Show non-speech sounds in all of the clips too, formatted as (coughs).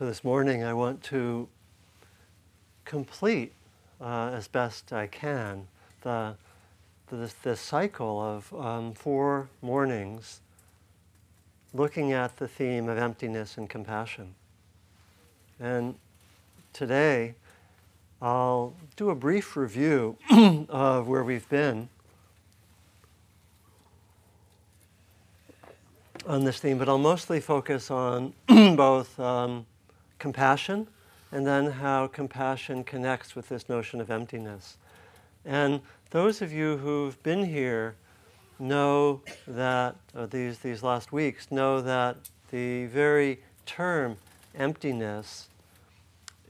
So this morning I want to complete uh, as best I can the, the, the cycle of um, four mornings looking at the theme of emptiness and compassion. And today I'll do a brief review (clears throat) of where we've been on this theme, but I'll mostly focus on (clears throat) both um, compassion and then how compassion connects with this notion of emptiness. And those of you who've been here know that, these, these last weeks, know that the very term emptiness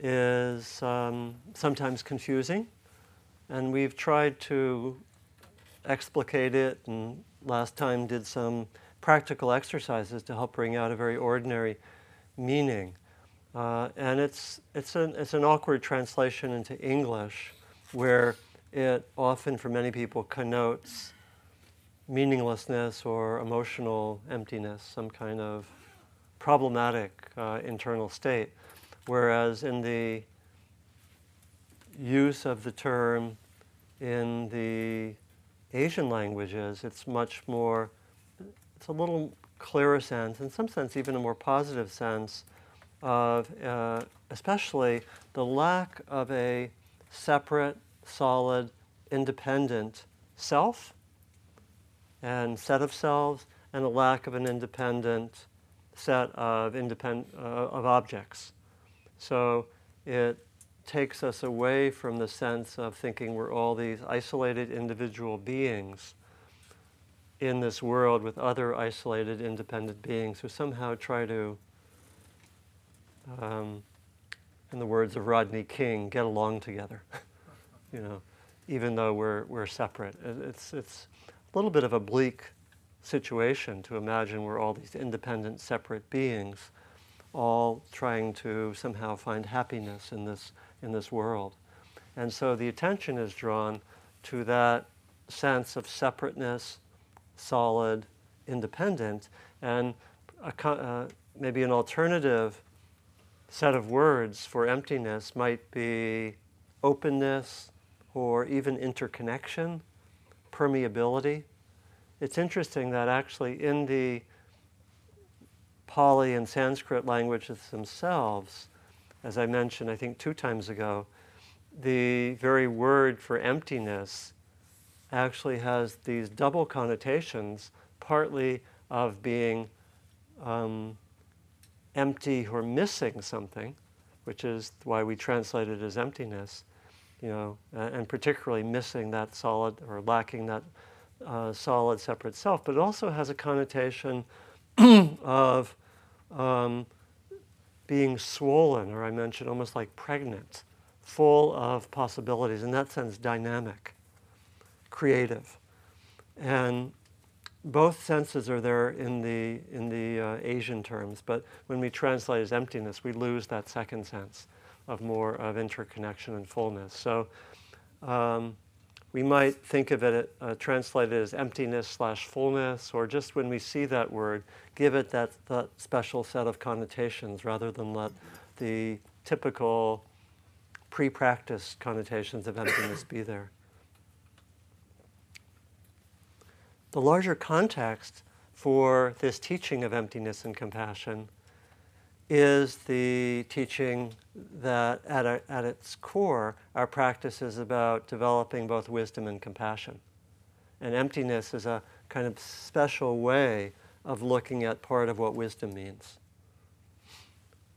is um, sometimes confusing. And we've tried to explicate it, and last time did some practical exercises to help bring out a very ordinary meaning. Uh, and it's, it's, an, it's an awkward translation into English where it often, for many people, connotes meaninglessness or emotional emptiness, some kind of problematic uh, internal state. Whereas in the use of the term in the Asian languages, it's much more, it's a little clearer sense, in some sense, even a more positive sense of uh, especially the lack of a separate, solid, independent self and set of selves, and a lack of an independent set of, uh, of objects. So it takes us away from the sense of thinking we're all these isolated individual beings in this world with other isolated independent beings who somehow try to um, in the words of Rodney King, get along together. (laughs) you know, even though we're, we're separate. It's, it's a little bit of a bleak situation to imagine we're all these independent, separate beings, all trying to somehow find happiness in this, in this world. And so the attention is drawn to that sense of separateness, solid, independent, and a, uh, maybe an alternative set of words for emptiness might be openness or even interconnection, permeability. It's interesting that actually in the Pali and Sanskrit languages themselves, as I mentioned, I think two times ago, the very word for emptiness actually has these double connotations, partly of being um, empty or missing something, which is why we translate it as emptiness, you know, and particularly missing that solid or lacking that uh, solid separate self, but it also has a connotation (clears throat) of um, being swollen, or I mentioned almost like pregnant, full of possibilities, in that sense, dynamic, creative. And both senses are there in the, in the uh, Asian terms, but when we translate as emptiness, we lose that second sense of more of interconnection and fullness. So um, we might think of it uh, translated as emptiness slash fullness, or just when we see that word, give it that, that special set of connotations rather than let the typical pre practiced connotations of emptiness be there. The larger context for this teaching of emptiness and compassion is the teaching that at, a, at its core, our practice is about developing both wisdom and compassion. And emptiness is a kind of special way of looking at part of what wisdom means.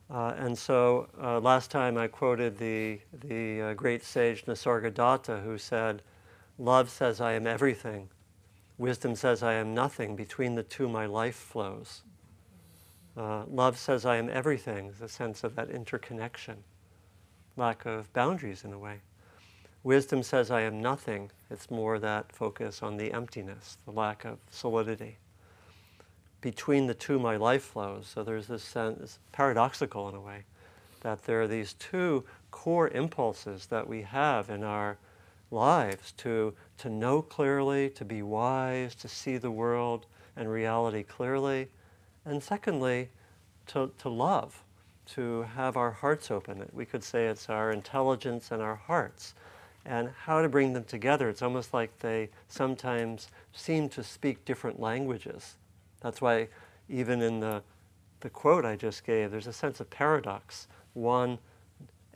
Uh, and so uh, last time I quoted the, the uh, great sage Nisargadatta who said, Love says I am everything, Wisdom says, I am nothing. Between the two, my life flows. Uh, love says, I am everything, the sense of that interconnection, lack of boundaries in a way. Wisdom says, I am nothing. It's more that focus on the emptiness, the lack of solidity. Between the two, my life flows. So there's this sense, paradoxical in a way, that there are these two core impulses that we have in our lives to, to know clearly, to be wise, to see the world and reality clearly, and secondly, to, to love to have our hearts open. We could say it's our intelligence and our hearts. And how to bring them together. It's almost like they sometimes seem to speak different languages. That's why, even in the, the quote I just gave, there's a sense of paradox. One,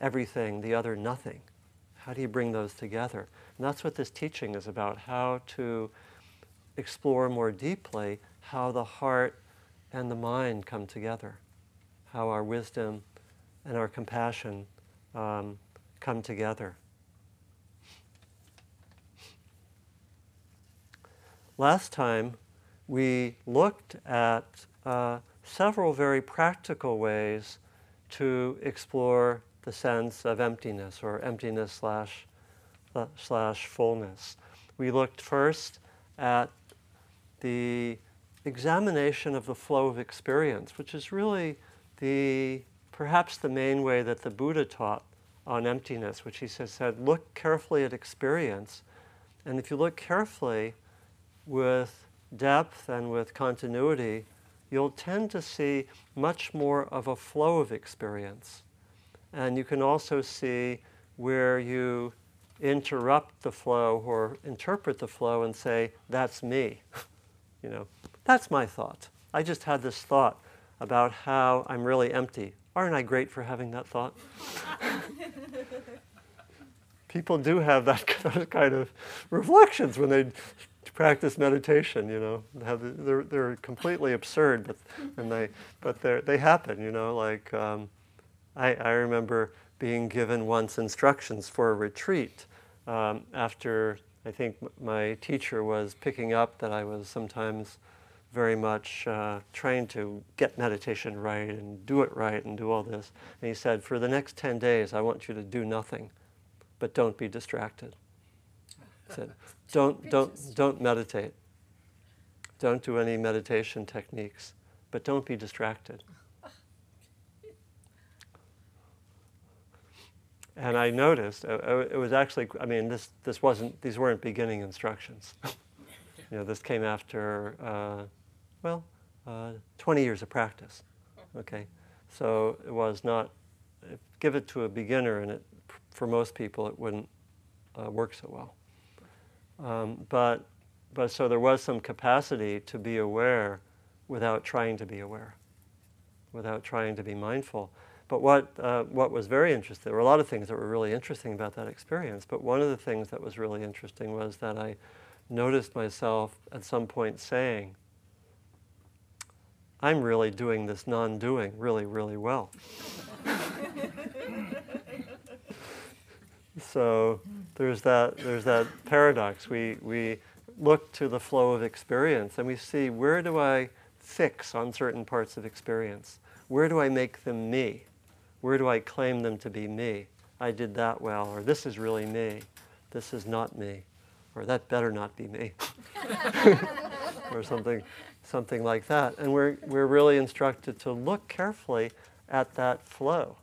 everything, the other, nothing. How do you bring those together? And that's what this teaching is about how to explore more deeply how the heart and the mind come together, how our wisdom and our compassion um, come together. Last time we looked at uh, several very practical ways to explore the sense of emptiness or emptiness slash, uh, slash fullness. We looked first at the examination of the flow of experience, which is really the perhaps the main way that the Buddha taught on emptiness, which he says, said, look carefully at experience. And if you look carefully with depth and with continuity, you'll tend to see much more of a flow of experience. And you can also see where you interrupt the flow or interpret the flow and say, that's me. (laughs) you know, that's my thought. I just had this thought about how I'm really empty. Aren't I great for having that thought? (laughs) People do have (laughs) that kind of reflections when they practice meditation. You know, they're, they're completely absurd, but and they but they they happen. You know, like um, I, I remember being given once instructions for a retreat um, after I think my teacher was picking up that I was sometimes very much uh, trying to get meditation right and do it right and do all this. And he said, For the next 10 days, I want you to do nothing, but don't be distracted. He said, (laughs) don't, don't, don't meditate. Don't do any meditation techniques, but don't be distracted. And I noticed, uh, uh, it was actually, I mean, this, this wasn't, these weren't beginning instructions. (laughs) you know, this came after uh, well, uh, 20 years of practice. Okay, so it was not. Give it to a beginner, and it, for most people, it wouldn't uh, work so well. Um, but, but so there was some capacity to be aware without trying to be aware, without trying to be mindful. But what, uh, what was very interesting, there were a lot of things that were really interesting about that experience, but one of the things that was really interesting was that I noticed myself at some point saying, I'm really doing this non doing really, really well. (laughs) so there's that, there's that paradox. We, we look to the flow of experience and we see where do I fix on certain parts of experience? Where do I make them me? Where do I claim them to be me? I did that well, or this is really me. This is not me, or that better not be me, (laughs) or something something like that. And we're, we're really instructed to look carefully at that flow.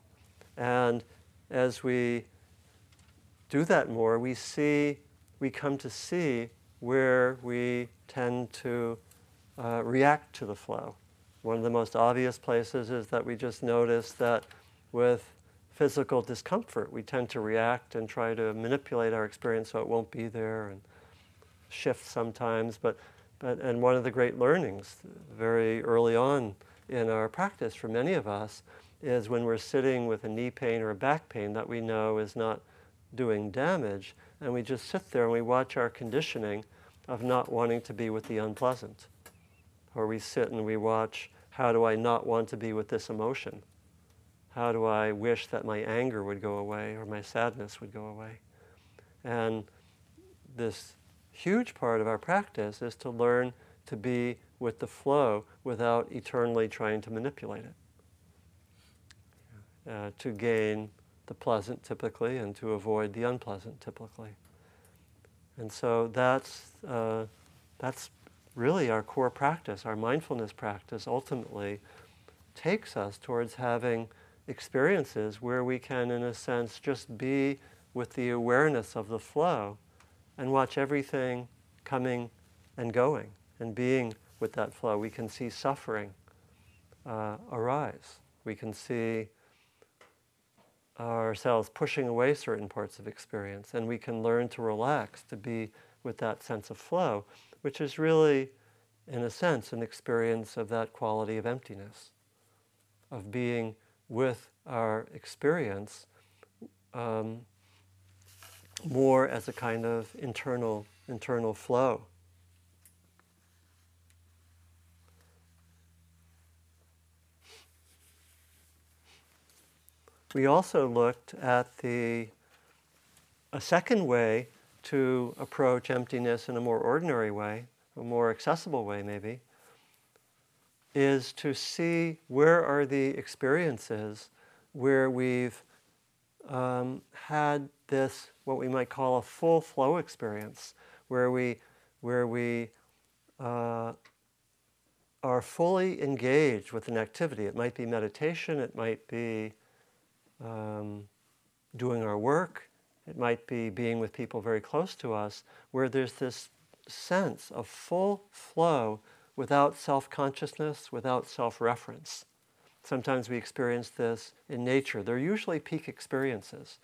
And as we do that more, we see, we come to see where we tend to uh, react to the flow. One of the most obvious places is that we just notice that with physical discomfort, we tend to react and try to manipulate our experience so it won't be there and shift sometimes. But but, and one of the great learnings very early on in our practice for many of us is when we're sitting with a knee pain or a back pain that we know is not doing damage, and we just sit there and we watch our conditioning of not wanting to be with the unpleasant. Or we sit and we watch, how do I not want to be with this emotion? How do I wish that my anger would go away or my sadness would go away? And this huge part of our practice is to learn to be with the flow without eternally trying to manipulate it. Uh, to gain the pleasant typically and to avoid the unpleasant typically. And so that's, uh, that's really our core practice. Our mindfulness practice ultimately takes us towards having experiences where we can, in a sense, just be with the awareness of the flow and watch everything coming and going and being with that flow. We can see suffering uh, arise. We can see ourselves pushing away certain parts of experience, and we can learn to relax, to be with that sense of flow, which is really, in a sense, an experience of that quality of emptiness, of being with our experience um, more as a kind of internal internal flow. We also looked at the a second way to approach emptiness in a more ordinary way, a more accessible way maybe, is to see where are the experiences where we've um, had this what we might call a full flow experience, where we where we uh, are fully engaged with an activity. It might be meditation. It might be um, doing our work. It might be being with people very close to us, where there's this sense of full flow without self consciousness, without self reference. Sometimes we experience this in nature. They're usually peak experiences,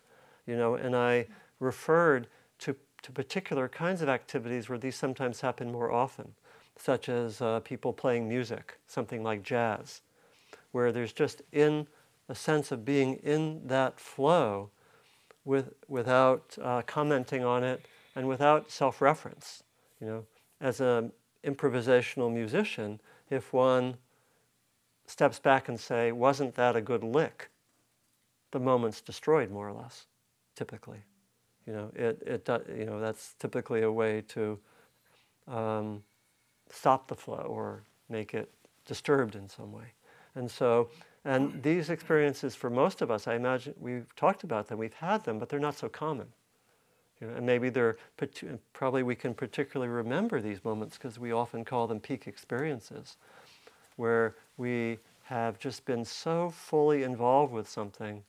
you know, and I referred to, to particular kinds of activities where these sometimes happen more often, such as uh, people playing music, something like jazz, where there's just in a sense of being in that flow with, without uh, commenting on it and without self-reference. You know, as an improvisational musician, if one steps back and say, wasn't that a good lick? The moment's destroyed more or less, typically. You know, it, it, you know that's typically a way to um, stop the flow or make it disturbed in some way. And so and these experiences, for most of us, I imagine we've talked about them, we've had them, but they're not so common. You know, and maybe they're probably we can particularly remember these moments because we often call them peak experiences, where we have just been so fully involved with something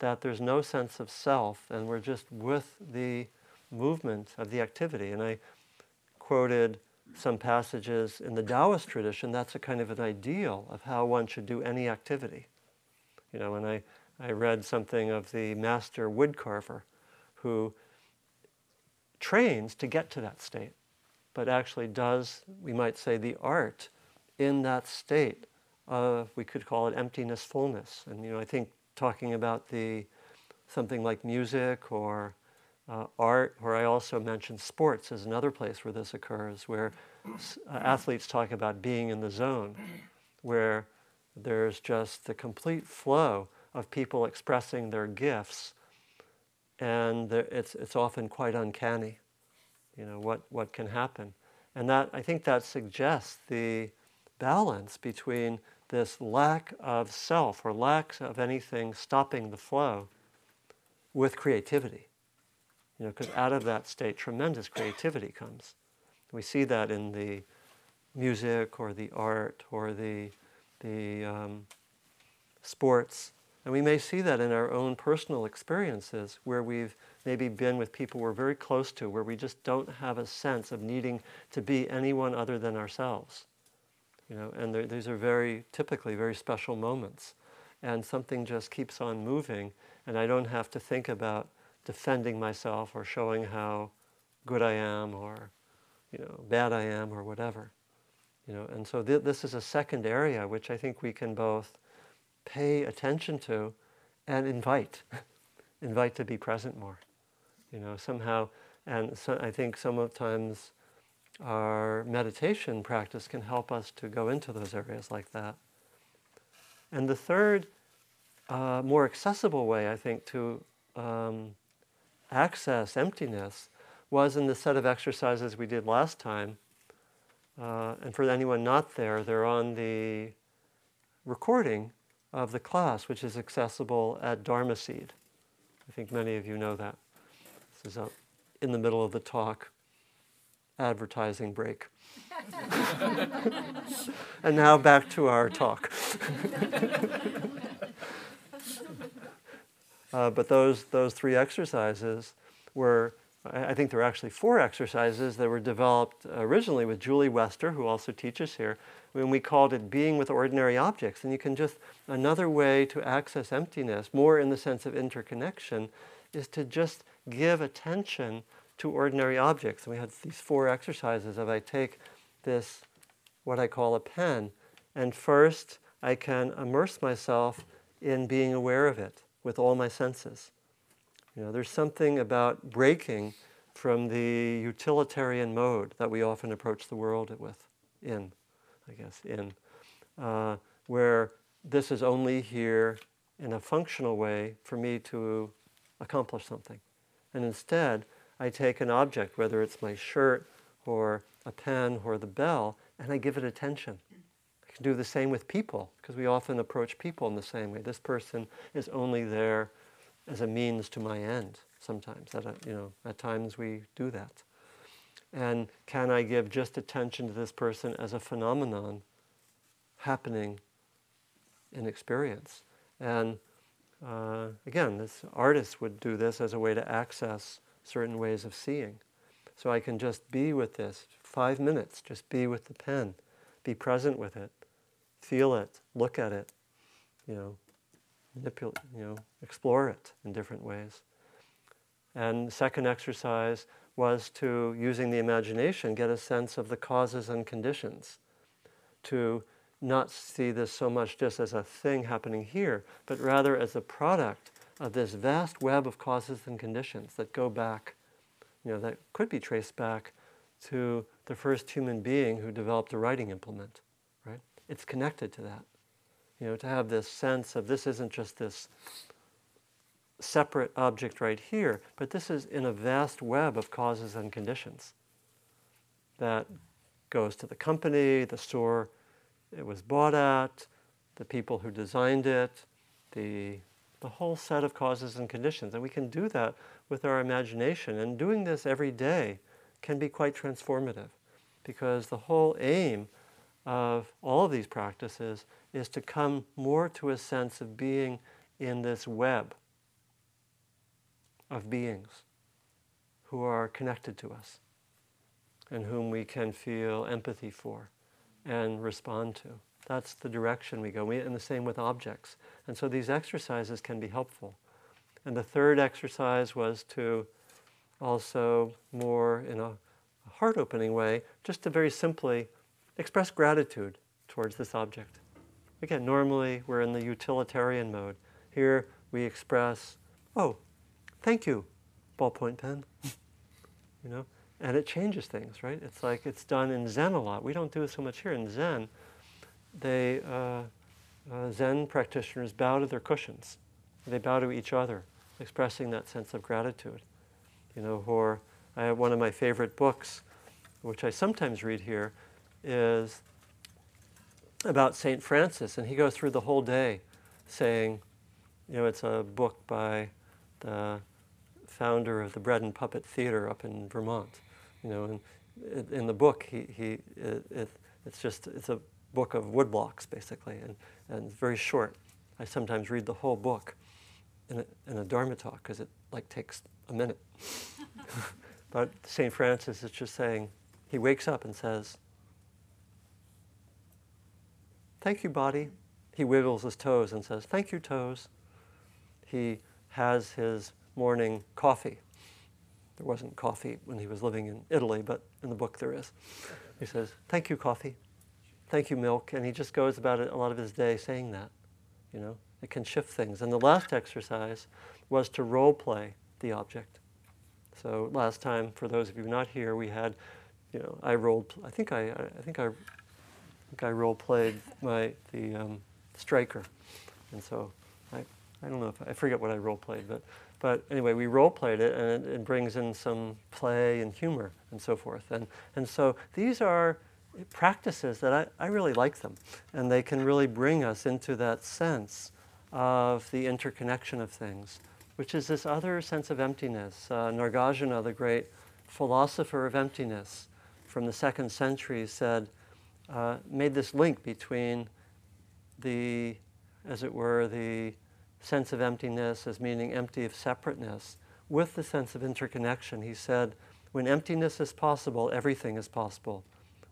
that there's no sense of self, and we're just with the movement of the activity. And I quoted some passages in the Taoist tradition, that's a kind of an ideal of how one should do any activity. You know, and I, I read something of the master woodcarver who trains to get to that state, but actually does, we might say, the art in that state of, we could call it emptiness fullness. And, you know, I think talking about the, something like music or uh, art, where I also mentioned sports is another place where this occurs, where uh, athletes talk about being in the zone, where there's just the complete flow of people expressing their gifts, and it's, it's often quite uncanny, you know, what, what can happen. And that, I think that suggests the balance between this lack of self or lack of anything stopping the flow with creativity. You know, because out of that state, tremendous creativity comes. We see that in the music or the art or the, the um, sports. And we may see that in our own personal experiences where we've maybe been with people we're very close to, where we just don't have a sense of needing to be anyone other than ourselves. You know, and these are very typically very special moments. And something just keeps on moving, and I don't have to think about defending myself or showing how good I am or you know bad I am or whatever. You know, and so th- this is a second area which I think we can both pay attention to and invite, (laughs) invite to be present more. You know, somehow, and so I think sometimes our meditation practice can help us to go into those areas like that. And the third, uh, more accessible way, I think, to um, access emptiness was in the set of exercises we did last time. Uh, and for anyone not there, they're on the recording of the class, which is accessible at Dharma Seed. I think many of you know that. This is in the middle of the talk advertising break. (laughs) and now back to our talk. (laughs) uh, but those, those three exercises were I think there are actually four exercises that were developed originally with Julie Wester, who also teaches here, when we called it being with ordinary objects. And you can just, another way to access emptiness, more in the sense of interconnection, is to just give attention to ordinary objects. And we had these four exercises of I take this, what I call a pen, and first I can immerse myself in being aware of it with all my senses. You know, there's something about breaking from the utilitarian mode that we often approach the world with, in, I guess, in, uh, where this is only here in a functional way for me to accomplish something. And instead, I take an object, whether it's my shirt or a pen or the bell, and I give it attention. I can do the same with people, because we often approach people in the same way. This person is only there as a means to my end sometimes. At, you know, at times we do that. And can I give just attention to this person as a phenomenon happening in experience? And uh, again, this artist would do this as a way to access certain ways of seeing. So I can just be with this five minutes, just be with the pen, be present with it, feel it, look at it, you know, manipulate, you know, explore it in different ways. And the second exercise was to, using the imagination, get a sense of the causes and conditions, to not see this so much just as a thing happening here, but rather as a product of this vast web of causes and conditions that go back, you know, that could be traced back to the first human being who developed a writing implement, right? It's connected to that. You know, to have this sense of this isn't just this separate object right here, but this is in a vast web of causes and conditions that goes to the company, the store it was bought at, the people who designed it, the, the whole set of causes and conditions. And we can do that with our imagination. And doing this every day can be quite transformative because the whole aim of all of these practices is to come more to a sense of being in this web of beings who are connected to us and whom we can feel empathy for and respond to. That's the direction we go. We, and the same with objects. And so these exercises can be helpful. And the third exercise was to also, more in a heart opening way, just to very simply express gratitude towards this object. Again, normally we're in the utilitarian mode. Here we express, oh, thank you, ballpoint pen. (laughs) you know, and it changes things, right? It's like it's done in Zen a lot. We don't do it so much here in Zen. They uh, uh, Zen practitioners bow to their cushions. They bow to each other, expressing that sense of gratitude. You know, or I have one of my favorite books, which I sometimes read here, is about St. Francis, and he goes through the whole day saying, you know, it's a book by the founder of the Bread and Puppet Theater up in Vermont. You know, and in the book, he, he it, it, it's just it's a book of woodblocks basically, and, and it's very short. I sometimes read the whole book in a, in a Dharma talk because it like takes a minute. (laughs) but St. Francis is just saying, he wakes up and says, Thank you, body. He wiggles his toes and says, Thank you, toes. He has his morning coffee. There wasn't coffee when he was living in Italy, but in the book there is. He says, Thank you, coffee. Thank you, milk. And he just goes about it a lot of his day saying that. You know, it can shift things. And the last exercise was to role play the object. So last time, for those of you not here, we had, you know, I rolled. I think I, I think I I role played my the um, striker, and so I, I don't know if I forget what I role played, but but anyway, we role played it, and it, it, brings in some play and humor and so forth, and and so these are practices that I, I really like them, and they can really bring us into that sense of the interconnection of things, which is this other sense of emptiness. Uh, Nagarjuna, the great philosopher of emptiness from the second century, said uh, made this link between the, as it were, the sense of emptiness as meaning empty of separateness with the sense of interconnection. He said, when emptiness is possible, everything is possible.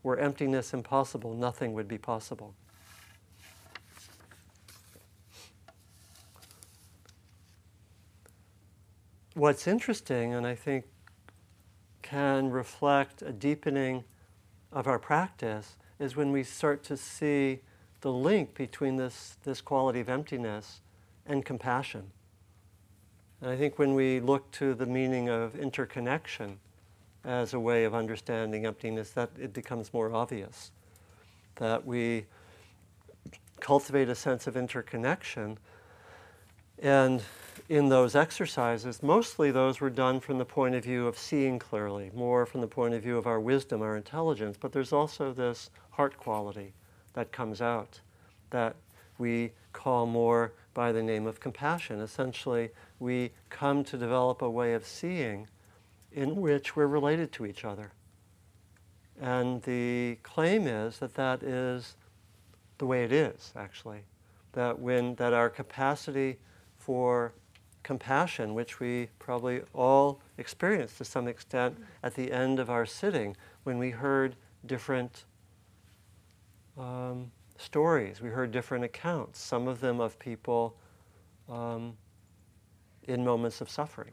Were emptiness impossible, nothing would be possible. What's interesting, and I think can reflect a deepening of our practice, is when we start to see the link between this, this quality of emptiness and compassion. And I think when we look to the meaning of interconnection as a way of understanding emptiness, that it becomes more obvious that we cultivate a sense of interconnection. And in those exercises, mostly those were done from the point of view of seeing clearly, more from the point of view of our wisdom, our intelligence. But there's also this heart quality that comes out that we call more by the name of compassion. Essentially, we come to develop a way of seeing in which we're related to each other. And the claim is that that is the way it is, actually. That when that our capacity for compassion, which we probably all experience to some extent at the end of our sitting, when we heard different um, stories. We heard different accounts, some of them of people um, in moments of suffering,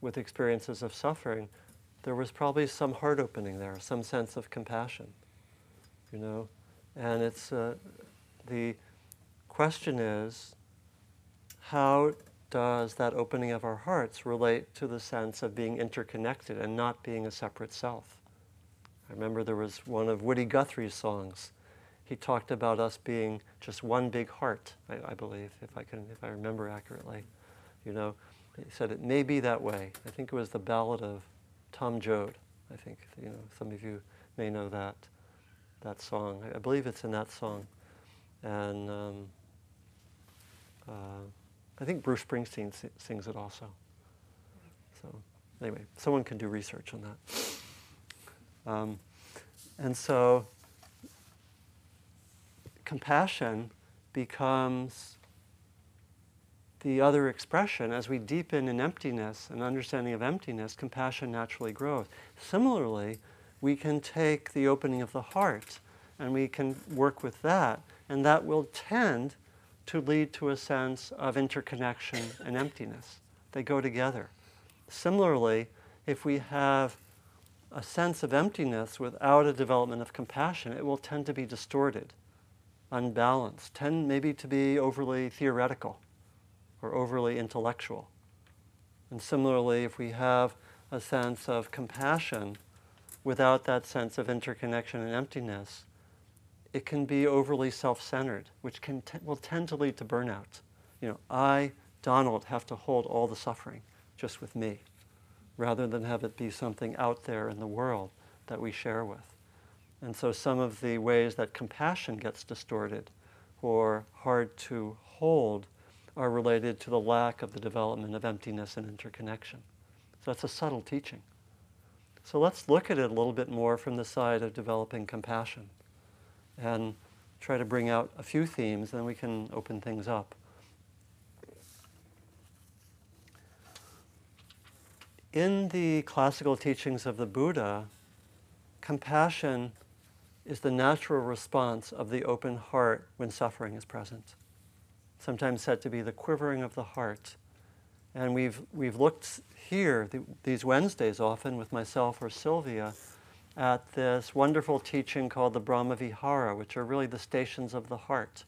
with experiences of suffering. There was probably some heart opening there, some sense of compassion, you know. And it's uh, the question is, how does that opening of our hearts relate to the sense of being interconnected and not being a separate self? I remember there was one of Woody Guthrie's songs. He talked about us being just one big heart, I, I believe, if I can, if I remember accurately. You know, he said it may be that way. I think it was the ballad of Tom Joad. I think you know some of you may know that that song. I, I believe it's in that song, and um, uh, I think Bruce Springsteen sings it also. So anyway, someone can do research on that. Um, and so compassion becomes the other expression. As we deepen in emptiness and understanding of emptiness, compassion naturally grows. Similarly, we can take the opening of the heart and we can work with that, and that will tend to lead to a sense of interconnection and emptiness. They go together. Similarly, if we have a sense of emptiness without a development of compassion, it will tend to be distorted, unbalanced, tend maybe to be overly theoretical or overly intellectual. And similarly, if we have a sense of compassion without that sense of interconnection and emptiness, it can be overly self-centered, which can t- will tend to lead to burnout. You know, I, Donald, have to hold all the suffering just with me rather than have it be something out there in the world that we share with. And so some of the ways that compassion gets distorted or hard to hold are related to the lack of the development of emptiness and interconnection. So that's a subtle teaching. So let's look at it a little bit more from the side of developing compassion and try to bring out a few themes, then we can open things up. In the classical teachings of the Buddha, compassion is the natural response of the open heart when suffering is present. Sometimes said to be the quivering of the heart. And we've, we've looked here, the, these Wednesdays often with myself or Sylvia, at this wonderful teaching called the Brahmavihara, which are really the stations of the heart.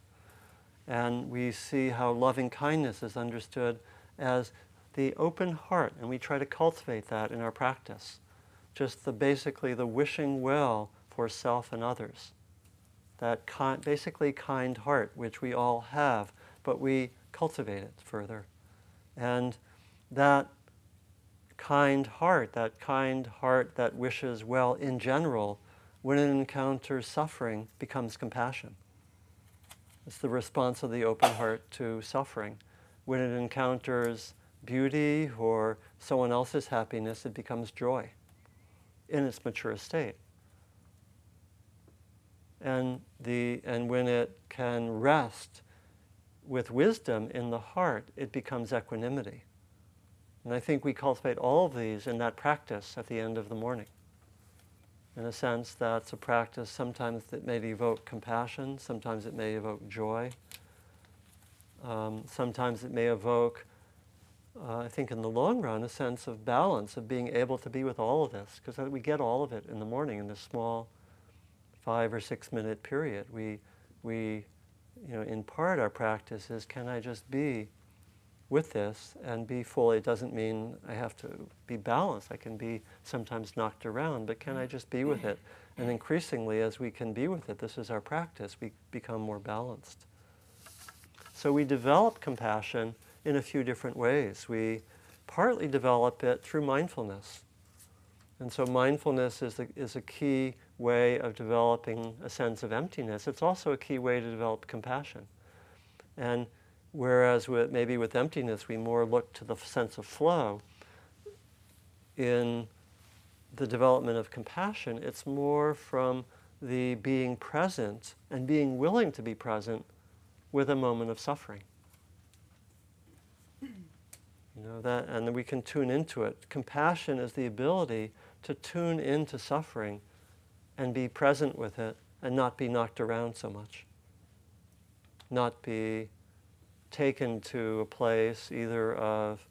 And we see how loving kindness is understood as the open heart, and we try to cultivate that in our practice. Just the basically the wishing well for self and others. That basically kind heart, which we all have, but we cultivate it further. And that kind heart, that kind heart that wishes well in general, when it encounters suffering, becomes compassion. It's the response of the open heart to suffering. When it encounters beauty or someone else's happiness, it becomes joy in its mature state. And, the, and when it can rest with wisdom in the heart, it becomes equanimity. And I think we cultivate all of these in that practice at the end of the morning. In a sense, that's a practice sometimes that may evoke compassion, sometimes it may evoke joy, um, sometimes it may evoke, uh, I think in the long run, a sense of balance, of being able to be with all of this, because we get all of it in the morning in this small five or six minute period. We, we, you know, in part our practice is can I just be with this and be fully. It doesn't mean I have to be balanced. I can be sometimes knocked around, but can I just be with it? And increasingly, as we can be with it, this is our practice, we become more balanced. So we develop compassion in a few different ways. We partly develop it through mindfulness. And so mindfulness is, the, is a key way of developing a sense of emptiness. It's also a key way to develop compassion. And Whereas with, maybe with emptiness, we more look to the sense of flow. In the development of compassion, it's more from the being present and being willing to be present with a moment of suffering. You know that, and we can tune into it. Compassion is the ability to tune into suffering and be present with it and not be knocked around so much. Not be taken to a place either of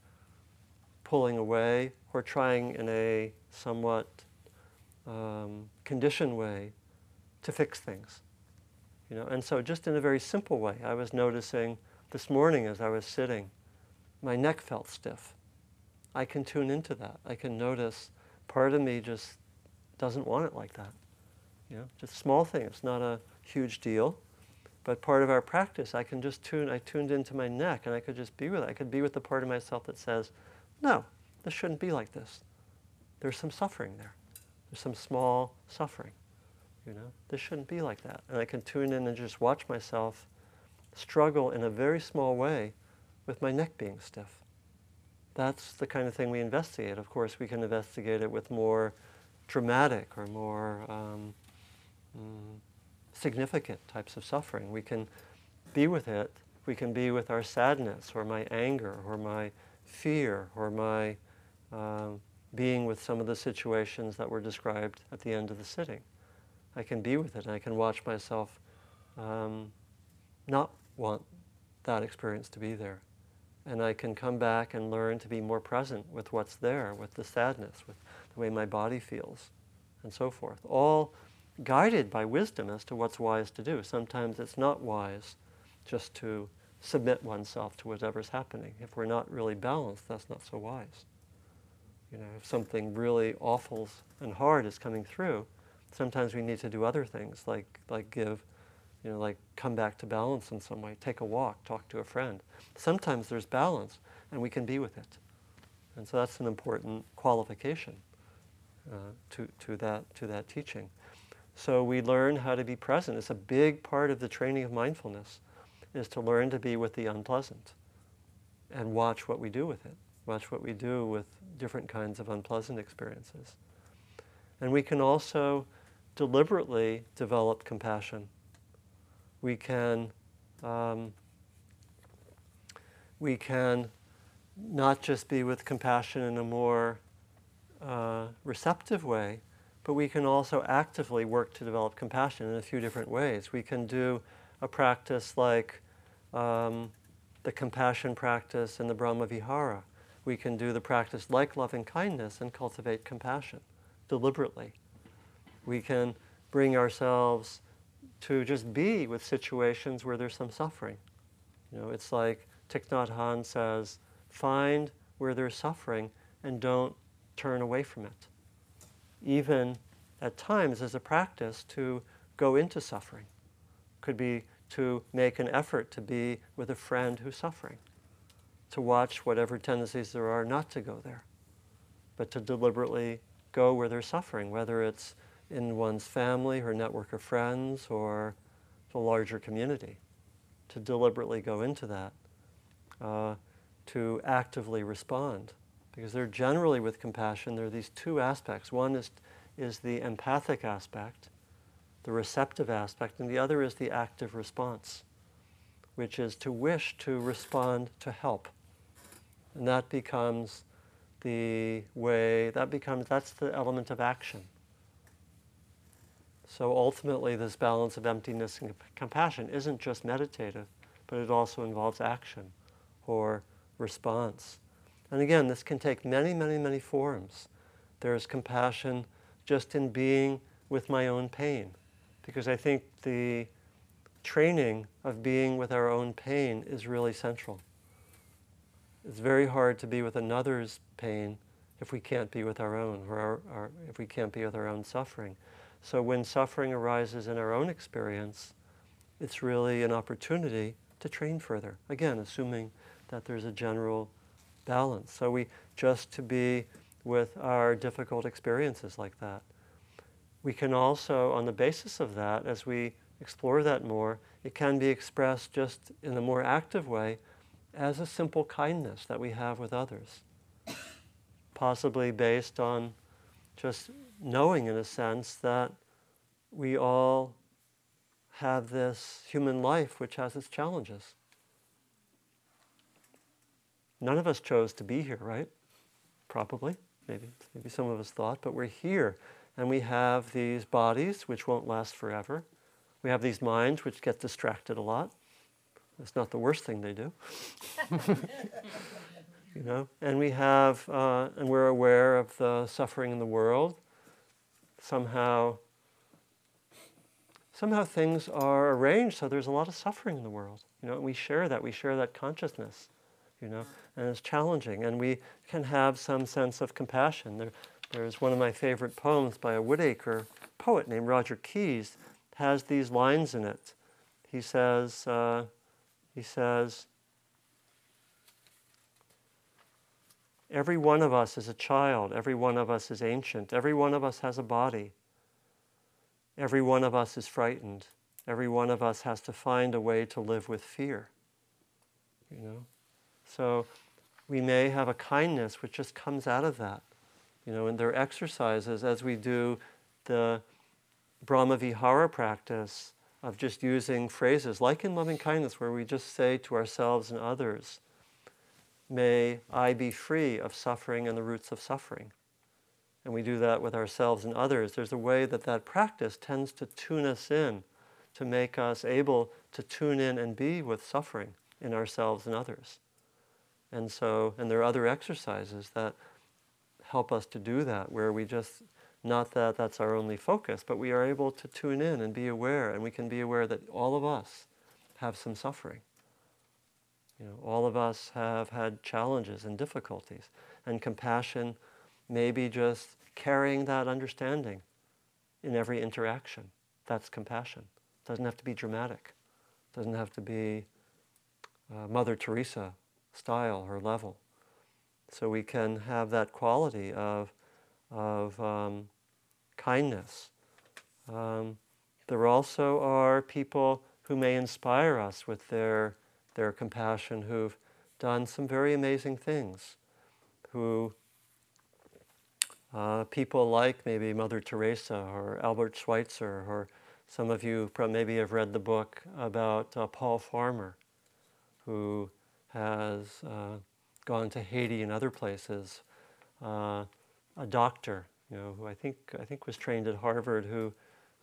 pulling away or trying in a somewhat um, conditioned way to fix things. You know, and so just in a very simple way, I was noticing this morning as I was sitting, my neck felt stiff. I can tune into that. I can notice part of me just doesn't want it like that. You know, just small thing. It's not a huge deal. But part of our practice, I can just tune, I tuned into my neck and I could just be with it. I could be with the part of myself that says, no, this shouldn't be like this. There's some suffering there. There's some small suffering. You know, this shouldn't be like that. And I can tune in and just watch myself struggle in a very small way with my neck being stiff. That's the kind of thing we investigate. Of course, we can investigate it with more dramatic or more um, mm, significant types of suffering. We can be with it. We can be with our sadness or my anger or my fear or my uh, being with some of the situations that were described at the end of the sitting. I can be with it and I can watch myself um, not want that experience to be there. And I can come back and learn to be more present with what's there, with the sadness, with the way my body feels, and so forth. All guided by wisdom as to what's wise to do. Sometimes it's not wise just to submit oneself to whatever's happening. If we're not really balanced, that's not so wise. You know, if something really awful and hard is coming through, sometimes we need to do other things like, like give, you know, like come back to balance in some way, take a walk, talk to a friend. Sometimes there's balance and we can be with it. And so that's an important qualification uh, to, to, that, to that teaching. So we learn how to be present. It's a big part of the training of mindfulness, is to learn to be with the unpleasant and watch what we do with it. Watch what we do with different kinds of unpleasant experiences. And we can also deliberately develop compassion. We can, um, we can not just be with compassion in a more uh, receptive way, but we can also actively work to develop compassion in a few different ways. We can do a practice like um, the compassion practice in the Brahma Vihara. We can do the practice like loving kindness and cultivate compassion deliberately. We can bring ourselves to just be with situations where there's some suffering. You know, it's like Thich Nhat Hanh says, find where there's suffering and don't turn away from it even at times as a practice to go into suffering. Could be to make an effort to be with a friend who's suffering, to watch whatever tendencies there are not to go there, but to deliberately go where there's suffering, whether it's in one's family or network of friends or the larger community, to deliberately go into that, uh, to actively respond because they're generally with compassion, there are these two aspects. One is, is the empathic aspect, the receptive aspect, and the other is the active response, which is to wish to respond to help. And that becomes the way that becomes that's the element of action. So ultimately, this balance of emptiness and compassion isn't just meditative, but it also involves action or response. And again, this can take many, many, many forms. There's compassion just in being with my own pain, because I think the training of being with our own pain is really central. It's very hard to be with another's pain if we can't be with our own, or our, our, if we can't be with our own suffering. So when suffering arises in our own experience, it's really an opportunity to train further. Again, assuming that there's a general balance. So we just to be with our difficult experiences like that. We can also, on the basis of that, as we explore that more, it can be expressed just in a more active way as a simple kindness that we have with others. Possibly based on just knowing, in a sense, that we all have this human life which has its challenges. None of us chose to be here, right? Probably. Maybe, maybe some of us thought, but we're here. And we have these bodies which won't last forever. We have these minds which get distracted a lot. It's not the worst thing they do. (laughs) you know, and we have, uh, and we're aware of the suffering in the world. Somehow, somehow things are arranged so there's a lot of suffering in the world. You know, and we share that. We share that consciousness. You know, and it's challenging, and we can have some sense of compassion. There, there's one of my favorite poems by a Woodacre poet named Roger Keyes has these lines in it. He says. Uh, he says, Every one of us is a child. Every one of us is ancient. Every one of us has a body. Every one of us is frightened. Every one of us has to find a way to live with fear. You know? So we may have a kindness which just comes out of that. You know, and there are exercises as we do the Brahma Vihara practice of just using phrases like in loving kindness, where we just say to ourselves and others, May I be free of suffering and the roots of suffering. And we do that with ourselves and others. There's a way that that practice tends to tune us in, to make us able to tune in and be with suffering in ourselves and others. And so, and there are other exercises that help us to do that, where we just not that that's our only focus, but we are able to tune in and be aware, and we can be aware that all of us have some suffering. You know, all of us have had challenges and difficulties, and compassion may be just carrying that understanding in every interaction. That's compassion. It doesn't have to be dramatic. It doesn't have to be uh, Mother Teresa style or level. So we can have that quality of, of um, kindness. Um, there also are people who may inspire us with their, their compassion who've done some very amazing things, who uh, people like maybe Mother Teresa or Albert Schweitzer, or some of you maybe have read the book about uh, Paul Farmer, who has uh, gone to Haiti and other places, uh, a doctor you know, who I think I think was trained at Harvard. Who,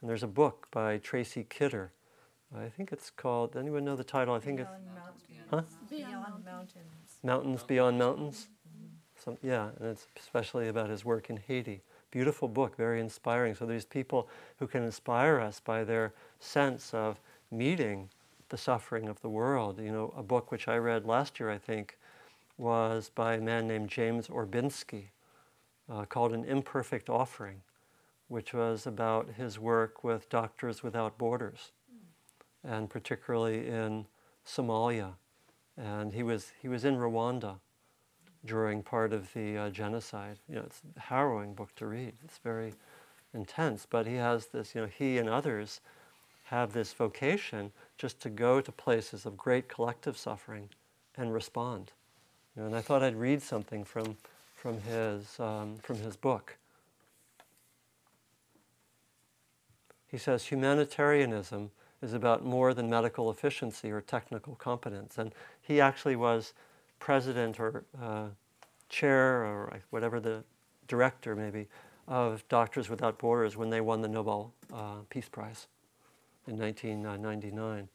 and there's a book by Tracy Kidder. I think it's called. Anyone know the title? I think Beyond it's mountains. huh? Beyond mountains. Mountains Beyond Mountains. Some, yeah, and it's especially about his work in Haiti. Beautiful book, very inspiring. So there's people who can inspire us by their sense of meeting the suffering of the world. You know, a book which I read last year, I think, was by a man named James Orbinski, uh, called An Imperfect Offering, which was about his work with Doctors Without Borders, and particularly in Somalia. And he was, he was in Rwanda during part of the uh, genocide. You know, it's a harrowing book to read. It's very intense, but he has this, you know, he and others have this vocation just to go to places of great collective suffering and respond. You know, and I thought I'd read something from from his, um, from his book. He says humanitarianism is about more than medical efficiency or technical competence. And he actually was president or uh, chair or whatever the director maybe of Doctors Without Borders when they won the Nobel uh, Peace Prize in 1999.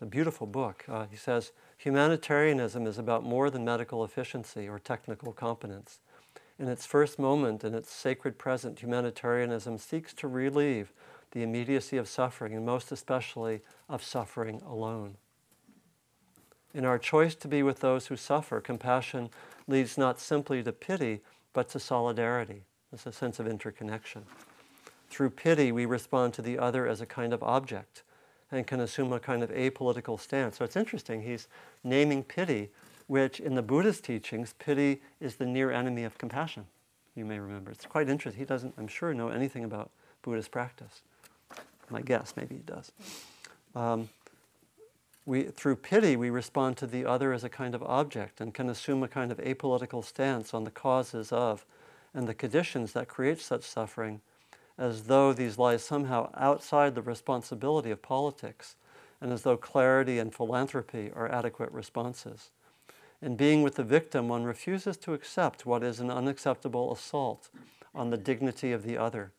A beautiful book. Uh, he says humanitarianism is about more than medical efficiency or technical competence. In its first moment, in its sacred present, humanitarianism seeks to relieve the immediacy of suffering, and most especially of suffering alone. In our choice to be with those who suffer, compassion leads not simply to pity, but to solidarity. It's a sense of interconnection. Through pity, we respond to the other as a kind of object and can assume a kind of apolitical stance. So it's interesting, he's naming pity, which in the Buddhist teachings, pity is the near enemy of compassion. You may remember. It's quite interesting. He doesn't, I'm sure, know anything about Buddhist practice. My guess, maybe he does. Um, we, through pity, we respond to the other as a kind of object and can assume a kind of apolitical stance on the causes of and the conditions that create such suffering as though these lie somehow outside the responsibility of politics and as though clarity and philanthropy are adequate responses. In being with the victim, one refuses to accept what is an unacceptable assault on the dignity of the other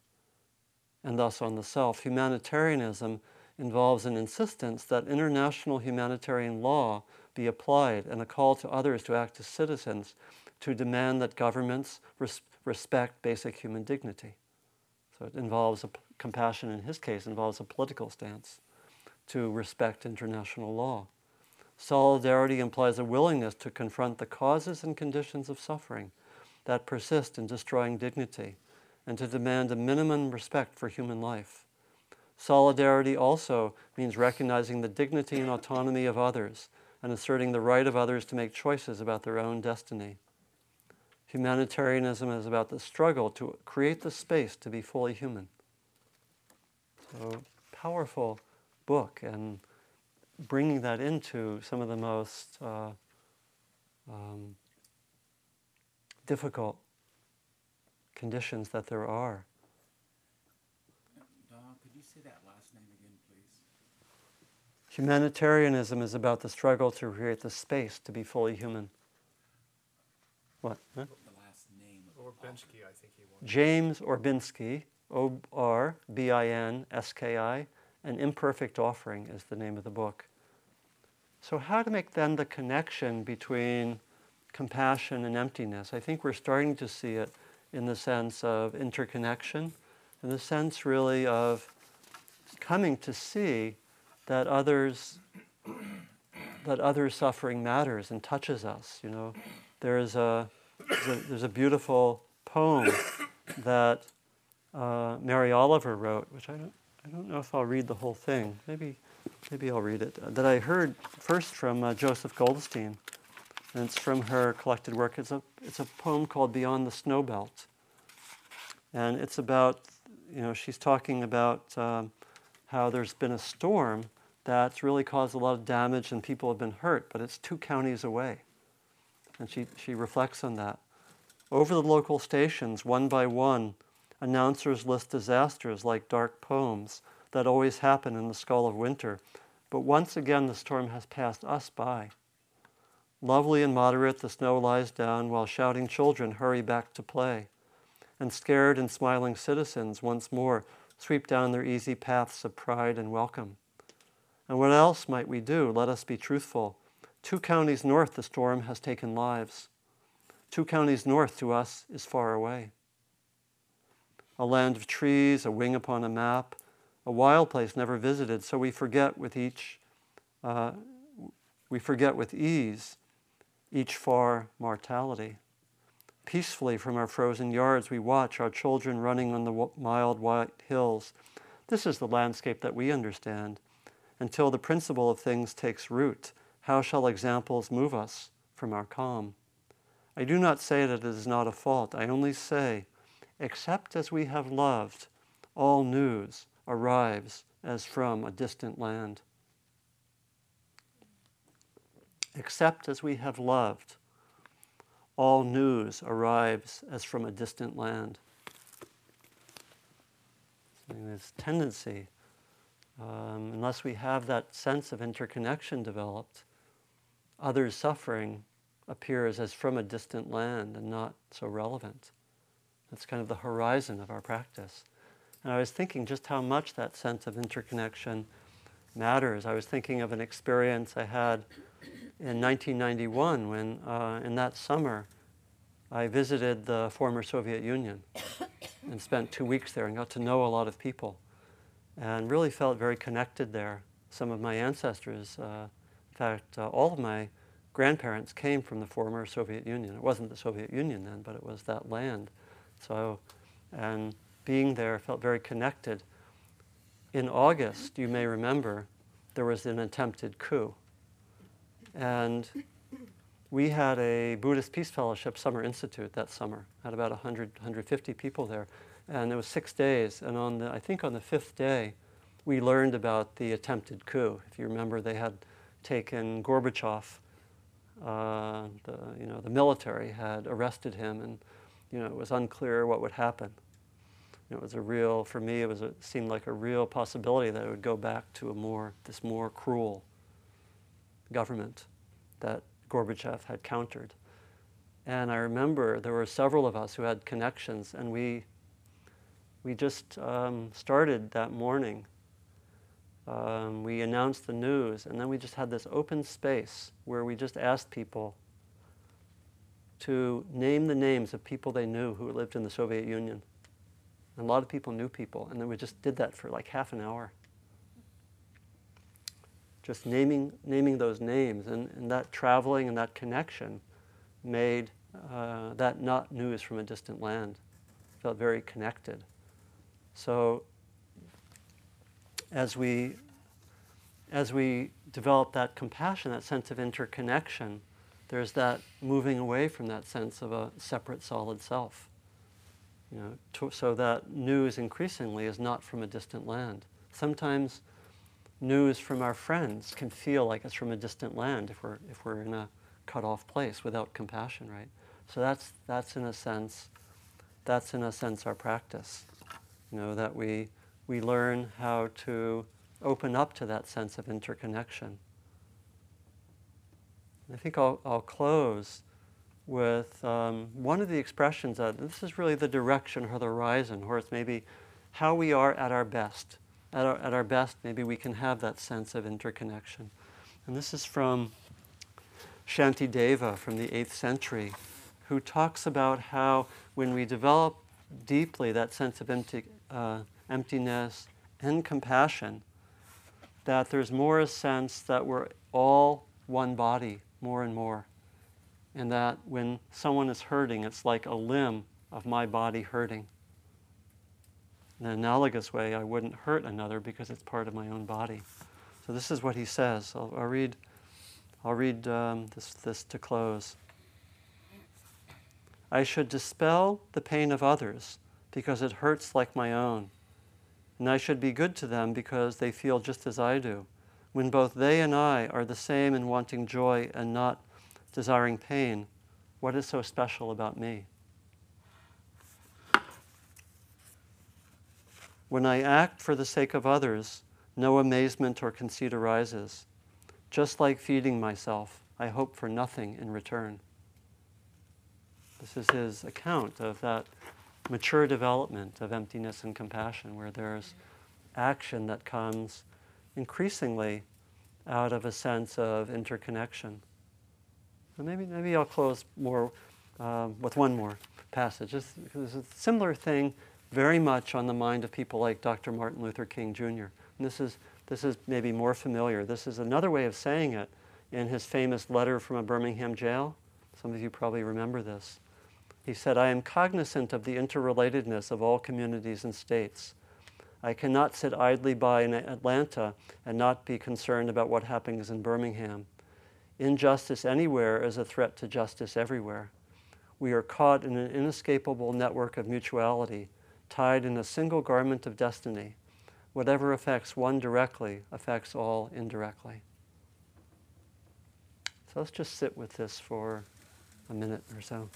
and thus on the self. Humanitarianism involves an insistence that international humanitarian law be applied and a call to others to act as citizens to demand that governments res- respect basic human dignity. So it involves a, compassion, in his case, involves a political stance to respect international law. Solidarity implies a willingness to confront the causes and conditions of suffering that persist in destroying dignity and to demand a minimum respect for human life. Solidarity also means recognizing the dignity and autonomy of others and asserting the right of others to make choices about their own destiny. Humanitarianism is about the struggle to create the space to be fully human. So, powerful book, and bringing that into some of the most uh, um, difficult conditions that there are. could you say that last name again, please? Humanitarianism is about the struggle to create the space to be fully human. What? Huh? The last name. Orbinski, I think he won. James Orbinski, O R B I N S K I, An Imperfect Offering is the name of the book. So, how to make then the connection between compassion and emptiness? I think we're starting to see it in the sense of interconnection, in the sense really of coming to see that others that others' suffering matters and touches us. You know, a there's a, there's a beautiful poem that uh, Mary Oliver wrote, which I don't I don't know if I'll read the whole thing. Maybe maybe I'll read it. That I heard first from uh, Joseph Goldstein, and it's from her collected work. It's a it's a poem called Beyond the Snow Belt, and it's about you know she's talking about um, how there's been a storm that's really caused a lot of damage and people have been hurt, but it's two counties away. And she, she reflects on that. Over the local stations, one by one, announcers list disasters like dark poems that always happen in the skull of winter. But once again, the storm has passed us by. Lovely and moderate, the snow lies down while shouting children hurry back to play. And scared and smiling citizens once more sweep down their easy paths of pride and welcome. And what else might we do? Let us be truthful. Two counties north, the storm has taken lives. Two counties north to us is far away. A land of trees, a wing upon a map, a wild place never visited, so we forget with each, uh, we forget with ease each far mortality. Peacefully from our frozen yards, we watch our children running on the mild white hills. This is the landscape that we understand. Until the principle of things takes root, how shall examples move us from our calm? I do not say that it is not a fault. I only say, except as we have loved, all news arrives as from a distant land. Except as we have loved, all news arrives as from a distant land. this tendency, um, unless we have that sense of interconnection developed, others' suffering appears as from a distant land and not so relevant. That's kind of the horizon of our practice. And I was thinking just how much that sense of interconnection matters. I was thinking of an experience I had in 1991 when, uh, in that summer, I visited the former Soviet Union (coughs) and spent two weeks there and got to know a lot of people and really felt very connected there. Some of my ancestors, uh, in fact, uh, all of my grandparents came from the former Soviet Union. It wasn't the Soviet Union then, but it was that land. So, and being there felt very connected. In August, you may remember, there was an attempted coup. And we had a Buddhist Peace Fellowship Summer Institute that summer. Had about 100, 150 people there, and it was six days. And on the, I think on the fifth day, we learned about the attempted coup. If you remember, they had taken Gorbachev. Uh, the, you know, the military had arrested him, and you know, it was unclear what would happen. You know, it was a real, for me, it was a, seemed like a real possibility that it would go back to a more, this more cruel government that Gorbachev had countered. And I remember there were several of us who had connections, and we, we just um, started that morning. Um, we announced the news, and then we just had this open space where we just asked people to name the names of people they knew who lived in the Soviet Union. And a lot of people knew people, and then we just did that for like half an hour just naming, naming those names and, and that traveling and that connection made uh, that not news from a distant land. Felt very connected. So as we as we develop that compassion, that sense of interconnection, there's that moving away from that sense of a separate solid self. You know, to, so that news increasingly is not from a distant land. Sometimes news from our friends can feel like it's from a distant land if we're, if we're in a cut off place without compassion, right? So that's, that's in a sense, that's in a sense our practice. You know, that we, we learn how to open up to that sense of interconnection. I think I'll, I'll close with um, one of the expressions that this is really the direction or the horizon, or it's maybe how we are at our best at our, at our best, maybe we can have that sense of interconnection. And this is from Shantideva from the 8th century, who talks about how when we develop deeply that sense of empty, uh, emptiness and compassion, that there's more a sense that we're all one body more and more. And that when someone is hurting, it's like a limb of my body hurting. In an analogous way, I wouldn't hurt another because it's part of my own body. So this is what he says. I'll, I'll read, I'll read um, this, this to close. I should dispel the pain of others because it hurts like my own. And I should be good to them because they feel just as I do. When both they and I are the same in wanting joy and not desiring pain, what is so special about me? When I act for the sake of others, no amazement or conceit arises. Just like feeding myself, I hope for nothing in return. This is his account of that mature development of emptiness and compassion, where there's action that comes increasingly out of a sense of interconnection. And maybe, maybe I'll close more um, with one more passage. It's, it's a similar thing very much on the mind of people like Dr. Martin Luther King Jr. And this is, this is maybe more familiar. This is another way of saying it in his famous letter from a Birmingham jail. Some of you probably remember this. He said, I am cognizant of the interrelatedness of all communities and states. I cannot sit idly by in Atlanta and not be concerned about what happens in Birmingham. Injustice anywhere is a threat to justice everywhere. We are caught in an inescapable network of mutuality tied in a single garment of destiny. Whatever affects one directly affects all indirectly. So let's just sit with this for a minute or so.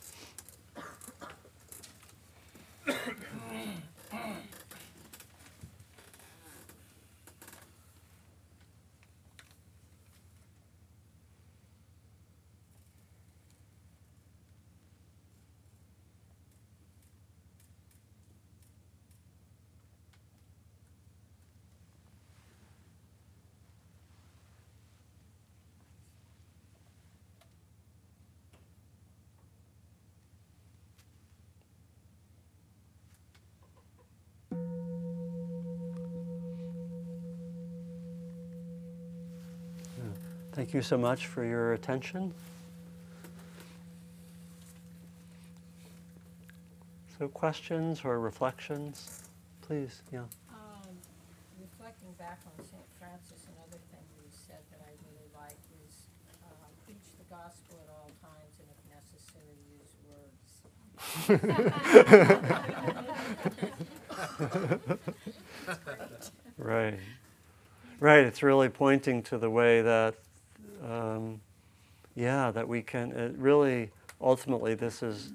Thank you so much for your attention. So, questions or reflections, please? Yeah. Um, reflecting back on St. Francis, another thing you said that I really like is, uh, preach the gospel at all times and if necessary, use words. (laughs) Right. Right. It's really pointing to the way that, um, yeah, that we can, really, ultimately, this is,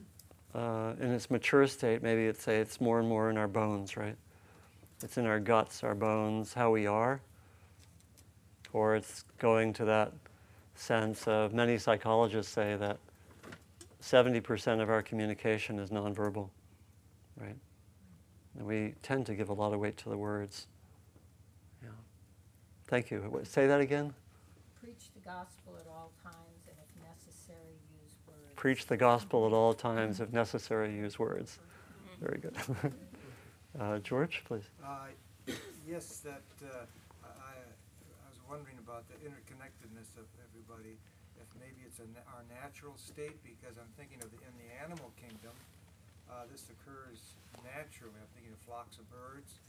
uh, in its mature state, maybe it's say it's more and more in our bones, right? It's in our guts, our bones, how we are. Or it's going to that sense of, many psychologists say that 70% of our communication is nonverbal, right? And we tend to give a lot of weight to the words. Yeah. Thank you. Say that again. Preach the gospel at all times and if necessary, use words. Preach the gospel at all times, if necessary, use words. Very good. (laughs) uh, George, please. Uh, Yes, that, uh, I, I was wondering about the interconnectedness of everybody, if maybe it's a our natural state, because I'm thinking of the, in the animal kingdom, uh, this occurs naturally, I'm thinking of flocks of birds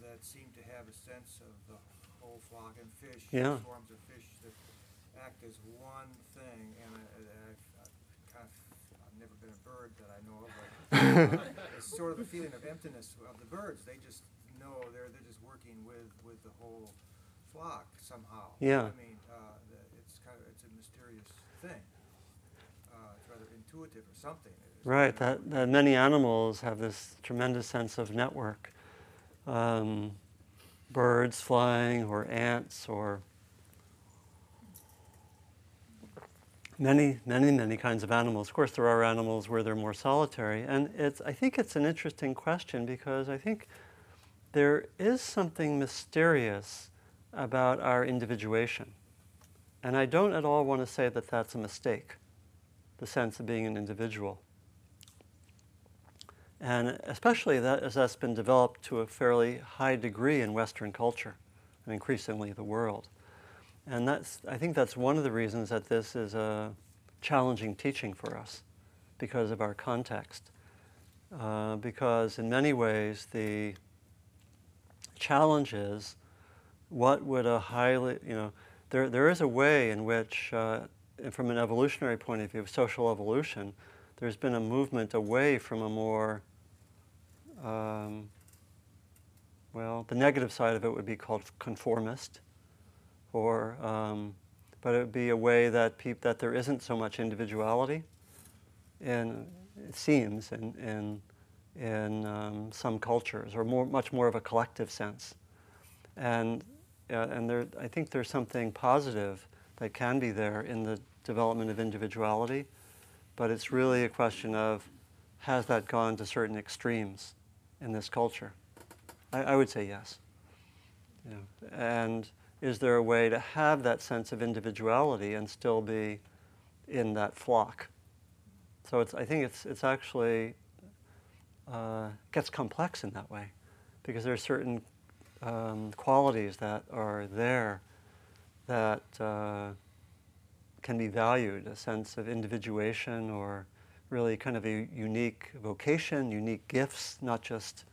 that seem to have a sense of the whole flock, and fish, Yeah. swarms of fish that act as one thing, and I, I, I've kind of, I've never been a bird that I know of, but (laughs) uh, it's sort of a feeling of emptiness of the birds. They just know they're they're just working with with the whole flock somehow. Yeah. I mean, uh, it's kind of it's a mysterious thing. Uh, it's rather intuitive or something. It's Right, that, that many animals have this tremendous sense of network. Um, birds flying, or ants, or many, many, many kinds of animals. Of course, there are animals where they're more solitary. And it's, I think it's an interesting question because I think there is something mysterious about our individuation. And I don't at all want to say that that's a mistake, the sense of being an individual. And especially that as that's been developed to a fairly high degree in Western culture and increasingly the world. And that's, I think that's one of the reasons that this is a challenging teaching for us because of our context. Uh, because in many ways, the challenge is what would a highly, you know, there, there is a way in which, uh, from an evolutionary point of view, social evolution, there's been a movement away from a more, um, well, the negative side of it would be called conformist, or, um, but it would be a way that peop- that there isn't so much individuality, and it seems in in, in um, some cultures, or more, much more of a collective sense, and uh, and there, I think there's something positive that can be there in the development of individuality, but it's really a question of has that gone to certain extremes in this culture? I, I would say yes. Know, and is there a way to have that sense of individuality and still be in that flock? So it's, I think it's, it's actually uh, gets complex in that way because there are certain um, qualities that are there that uh, can be valued, a sense of individuation or really kind of a unique vocation, unique gifts, not just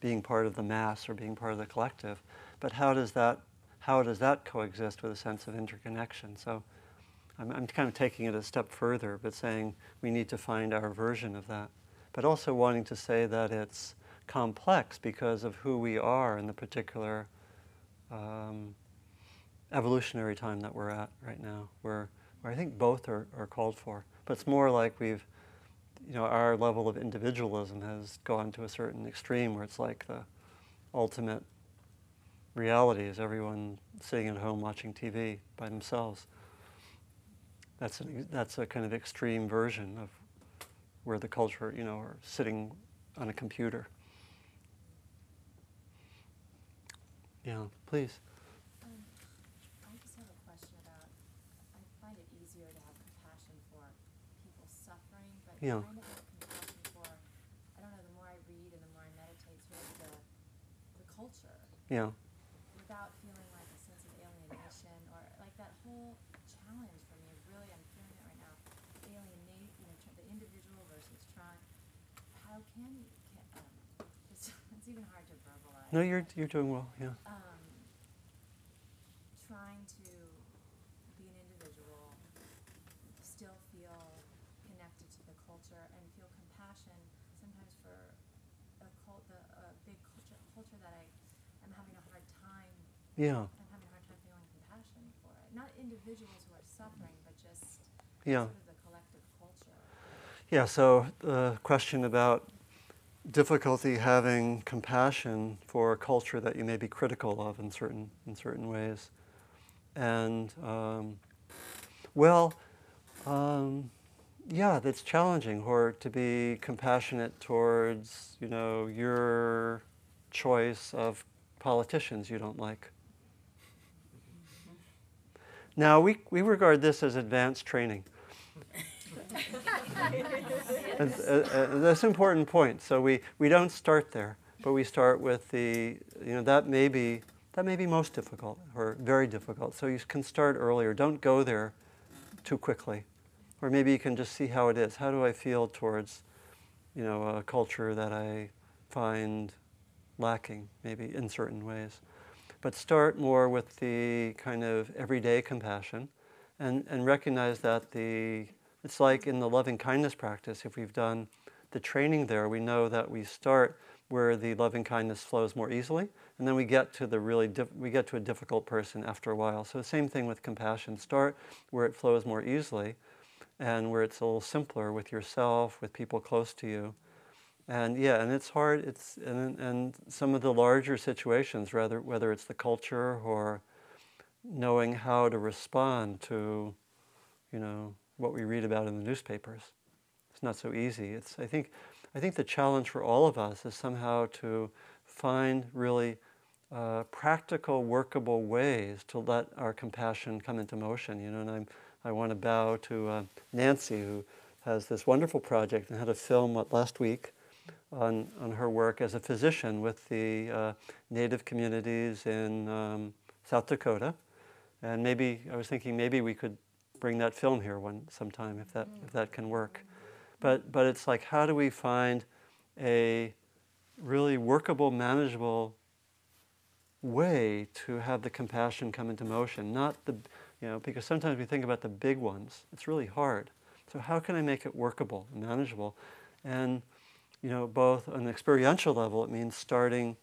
being part of the mass or being part of the collective, but how does that, how does that coexist with a sense of interconnection? So I'm, I'm kind of taking it a step further, but saying we need to find our version of that, but also wanting to say that it's complex because of who we are in the particular um, evolutionary time that we're at right now, where, where I think both are, are called for. But it's more like we've, you know, our level of individualism has gone to a certain extreme where it's like the ultimate reality is everyone sitting at home watching TV by themselves. That's, an, that's a kind of extreme version of where the culture, you know, are sitting on a computer. Yeah, please. Um, I just have a question about, I find it easier to have compassion for people suffering, but Yeah. have compassion for, I don't know, the more I read and the more I meditate, sort of the, the culture, Yeah, without feeling like a sense of alienation or like that whole how can you, can, um, it's, it's even hard to verbalize. No, you're, you're doing well, yeah. um, trying to be an individual, still feel connected to the culture, and feel compassion sometimes for a cult, the, a big culture, culture that I am having a hard time. Yeah, I'm having a hard time feeling compassion for it. Not individuals who are suffering, but just yeah. sort of the collective culture. Yeah, so the question about difficulty having compassion for a culture that you may be critical of in certain, in certain ways. And, um, well, um, yeah, that's challenging, or to be compassionate towards, you know, your choice of politicians you don't like. Now, we, we regard this as advanced training. (laughs) Uh, uh, that's an important point. So we, we don't start there, but we start with the, you know, that may be, that may be most difficult or very difficult. So you can start earlier. Don't go there too quickly. Or maybe you can just see how it is. How do I feel towards, you know, a culture that I find lacking, maybe in certain ways. But start more with the kind of everyday compassion and, and recognize that the it's like in the loving kindness practice, if we've done the training there, we know that we start where the loving kindness flows more easily, and then we get to the really we get to a difficult person after a while. So the same thing with compassion. Start where it flows more easily, and where it's a little simpler with yourself, with people close to you. And yeah, and it's hard. It's and, and some of the larger situations, rather whether it's the culture or knowing how to respond to, you know, what we read about in the newspapers. It's not so easy. It's, I, think, I think the challenge for all of us is somehow to find really uh, practical, workable ways to let our compassion come into motion. You know, and I'm, I want to bow to uh, Nancy, who has this wonderful project and had a film what, last week on, on her work as a physician with the uh, native communities in um, South Dakota. And maybe I was thinking maybe we could bring that film here one sometime if that if mm. that can work. But but it's like how do we find a really workable, manageable way to have the compassion come into motion? Not the you know because sometimes we think about the big ones. It's really hard. So how can I make it workable, manageable, and you know both on an experiential level it means starting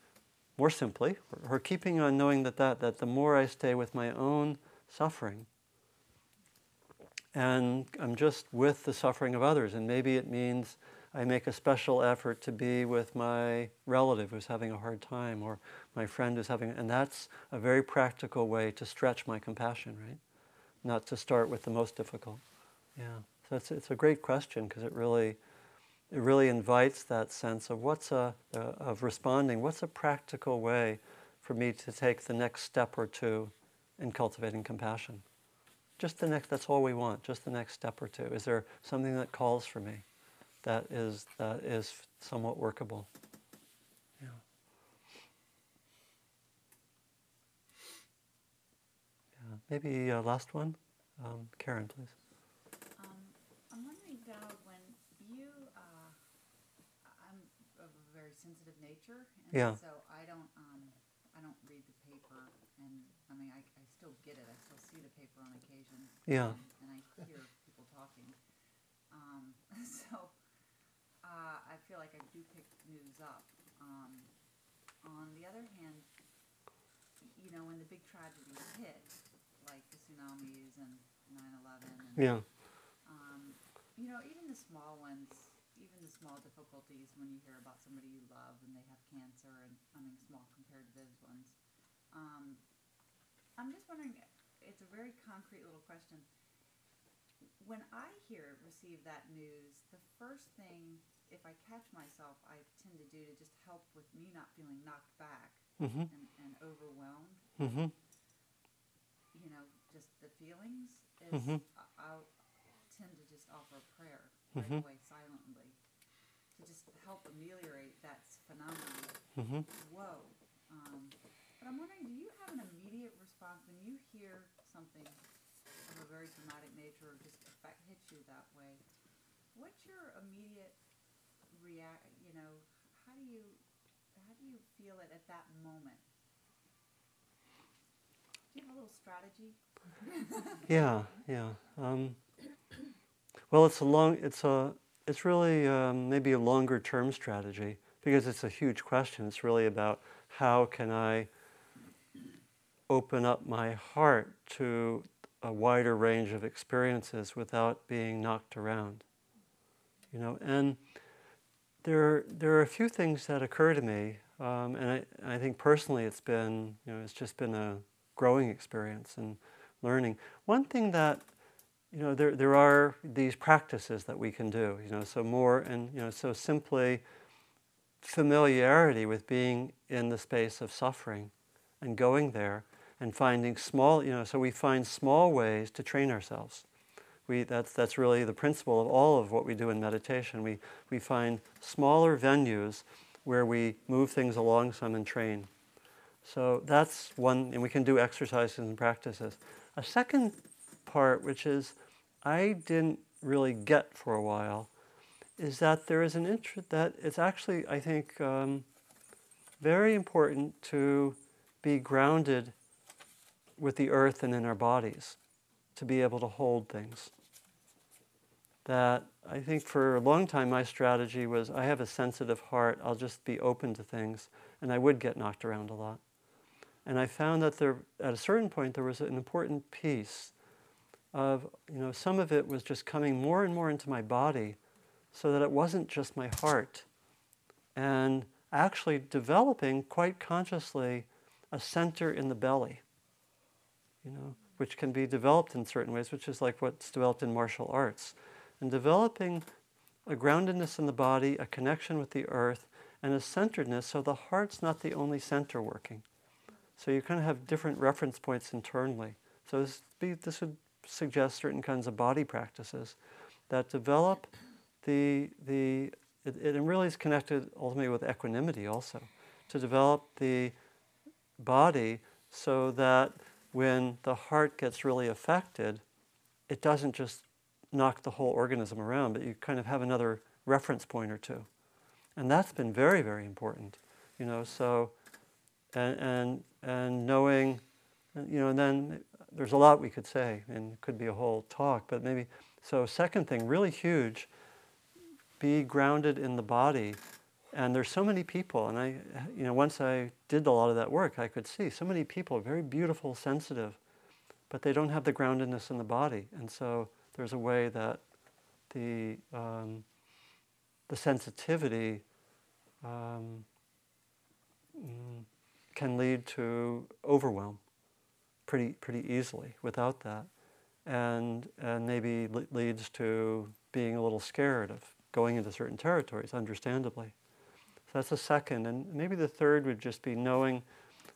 more simply or, or keeping on knowing that, that that the more I stay with my own suffering and I'm just with the suffering of others. And maybe it means I make a special effort to be with my relative who's having a hard time or my friend who's having, and that's a very practical way to stretch my compassion, right? Not to start with the most difficult. Yeah. So it's, it's a great question because it really, it really invites that sense of what's a, uh, of responding, what's a practical way for me to take the next step or two in cultivating compassion just the next that's all we want just the next step or two. Is there something that calls for me that is that is somewhat workable? Yeah. Yeah maybe uh, last one? Um, karen please. Um, I'm wondering, Val, when you, uh, I'm of a very sensitive nature, and Yeah. so I don't, um, I don't read the paper, and I mean, I, I still get it. I still see the paper on occasion. Yeah. and I hear people talking. Um, (laughs) so uh, I feel like I do pick news up. Um, on the other hand, you know, when the big tragedies hit, like the tsunamis and 9/11, and yeah um, you know, even the small ones, even the small difficulties when you hear about somebody you love and they have cancer, and I mean, small compared to those ones. Um, I'm just wondering, it's a very concrete little question. When I hear, receive that news, the first thing, if I catch myself, I tend to do to just help with me not feeling knocked back mm-hmm. and, and overwhelmed, Mm-hmm. you know, just the feelings, is Mhm. I- I'll tend to just offer a prayer right Mhm. away silently to just help ameliorate that phenomenon. Mm-hmm. Whoa. Um, but I'm wondering, do you have an immediate response when you hear something of a very dramatic nature just affect, hits you that way? What's your immediate react, you know, how do you, how do you feel it at that moment? Do you have a little strategy? (laughs) Yeah, yeah. Um, well, it's a long, it's a, it's really um, maybe a longer term strategy because it's a huge question. It's really about how can I open up my heart to a wider range of experiences without being knocked around. You know, and there, there are a few things that occur to me, um, and I, I think personally it's been, you know, it's just been a growing experience and learning. One thing that, you know, there, there are these practices that we can do, you know, so more, and, you know, so simply familiarity with being in the space of suffering and going there and finding small, you know, so we find small ways to train ourselves. We, that's, that's really the principle of all of what we do in meditation. We, we find smaller venues where we move things along some and train. So that's one, and we can do exercises and practices. A second part, which is I didn't really get for a while, is that there is an interest that it's actually, I think, um, very important to be grounded with the earth and in our bodies, to be able to hold things. That I think for a long time my strategy was I have a sensitive heart, I'll just be open to things, and I would get knocked around a lot. And I found that there, at a certain point, there was an important piece of, you know, some of it was just coming more and more into my body so that it wasn't just my heart. And actually developing quite consciously a center in the belly, you know, which can be developed in certain ways, which is like what's developed in martial arts. And developing a groundedness in the body, a connection with the earth, and a centeredness so the heart's not the only center working. So you kind of have different reference points internally. So this, be, this would suggest certain kinds of body practices that develop the, the it, it really is connected ultimately with equanimity also, to develop the body so that when the heart gets really affected, it doesn't just knock the whole organism around, but you kind of have another reference point or two. And that's been very, very important, you know, so, and, and, and knowing, you know, and then there's a lot we could say, and it could be a whole talk, but maybe, so second thing, really huge, be grounded in the body. And there's so many people, and I, you know, once I did a lot of that work, I could see so many people very beautiful, sensitive, but they don't have the groundedness in the body. And so there's a way that the um, the sensitivity um, mm, can lead to overwhelm pretty pretty easily without that, and and maybe le- leads to being a little scared of going into certain territories, understandably. So that's the second. And maybe the third would just be knowing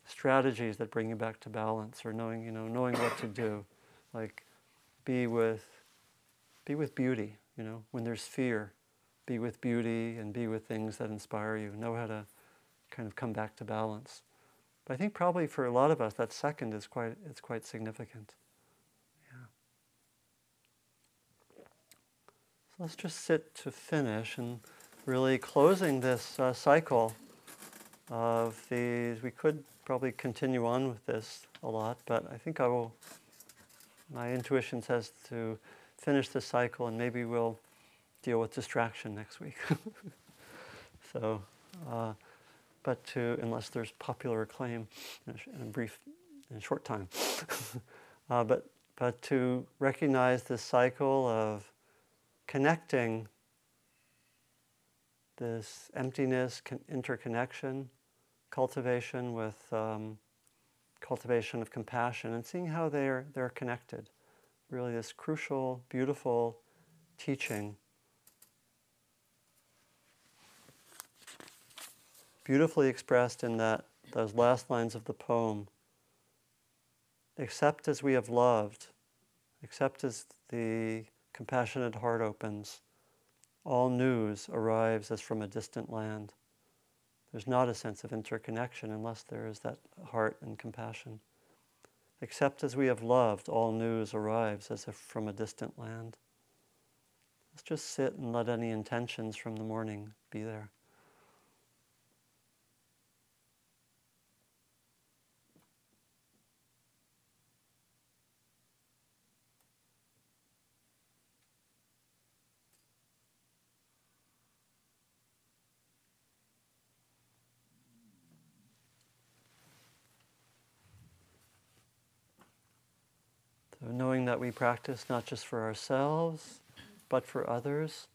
strategies that bring you back to balance or knowing, you know, knowing what to do. Like be with be with beauty, you know, when there's fear. Be with beauty and be with things that inspire you. Know how to kind of come back to balance. But I think probably for a lot of us that second is quite it's quite significant. Yeah. So let's just sit to finish and really closing this uh, cycle of these. We could probably continue on with this a lot, but I think I will. My intuition says to finish this cycle and maybe we'll deal with distraction next week. (laughs) so, uh, but to, unless there's popular acclaim in a, in a brief, in a short time. (laughs) uh, but, but to recognize this cycle of connecting this emptiness, con- interconnection, cultivation with um, cultivation of compassion, and seeing how they're they're connected. Really, this crucial, beautiful teaching, beautifully expressed in that those last lines of the poem. Except as we have loved, except as the compassionate heart opens, all news arrives as from a distant land. There's not a sense of interconnection unless there is that heart and compassion. Except as we have loved, all news arrives as if from a distant land. Let's just sit and let any intentions from the morning be there. So knowing that we practice not just for ourselves, but for others,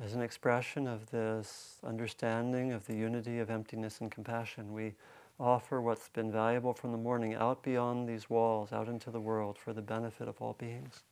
as an expression of this understanding of the unity of emptiness and compassion, we offer what's been valuable from the morning out beyond these walls, out into the world for the benefit of all beings.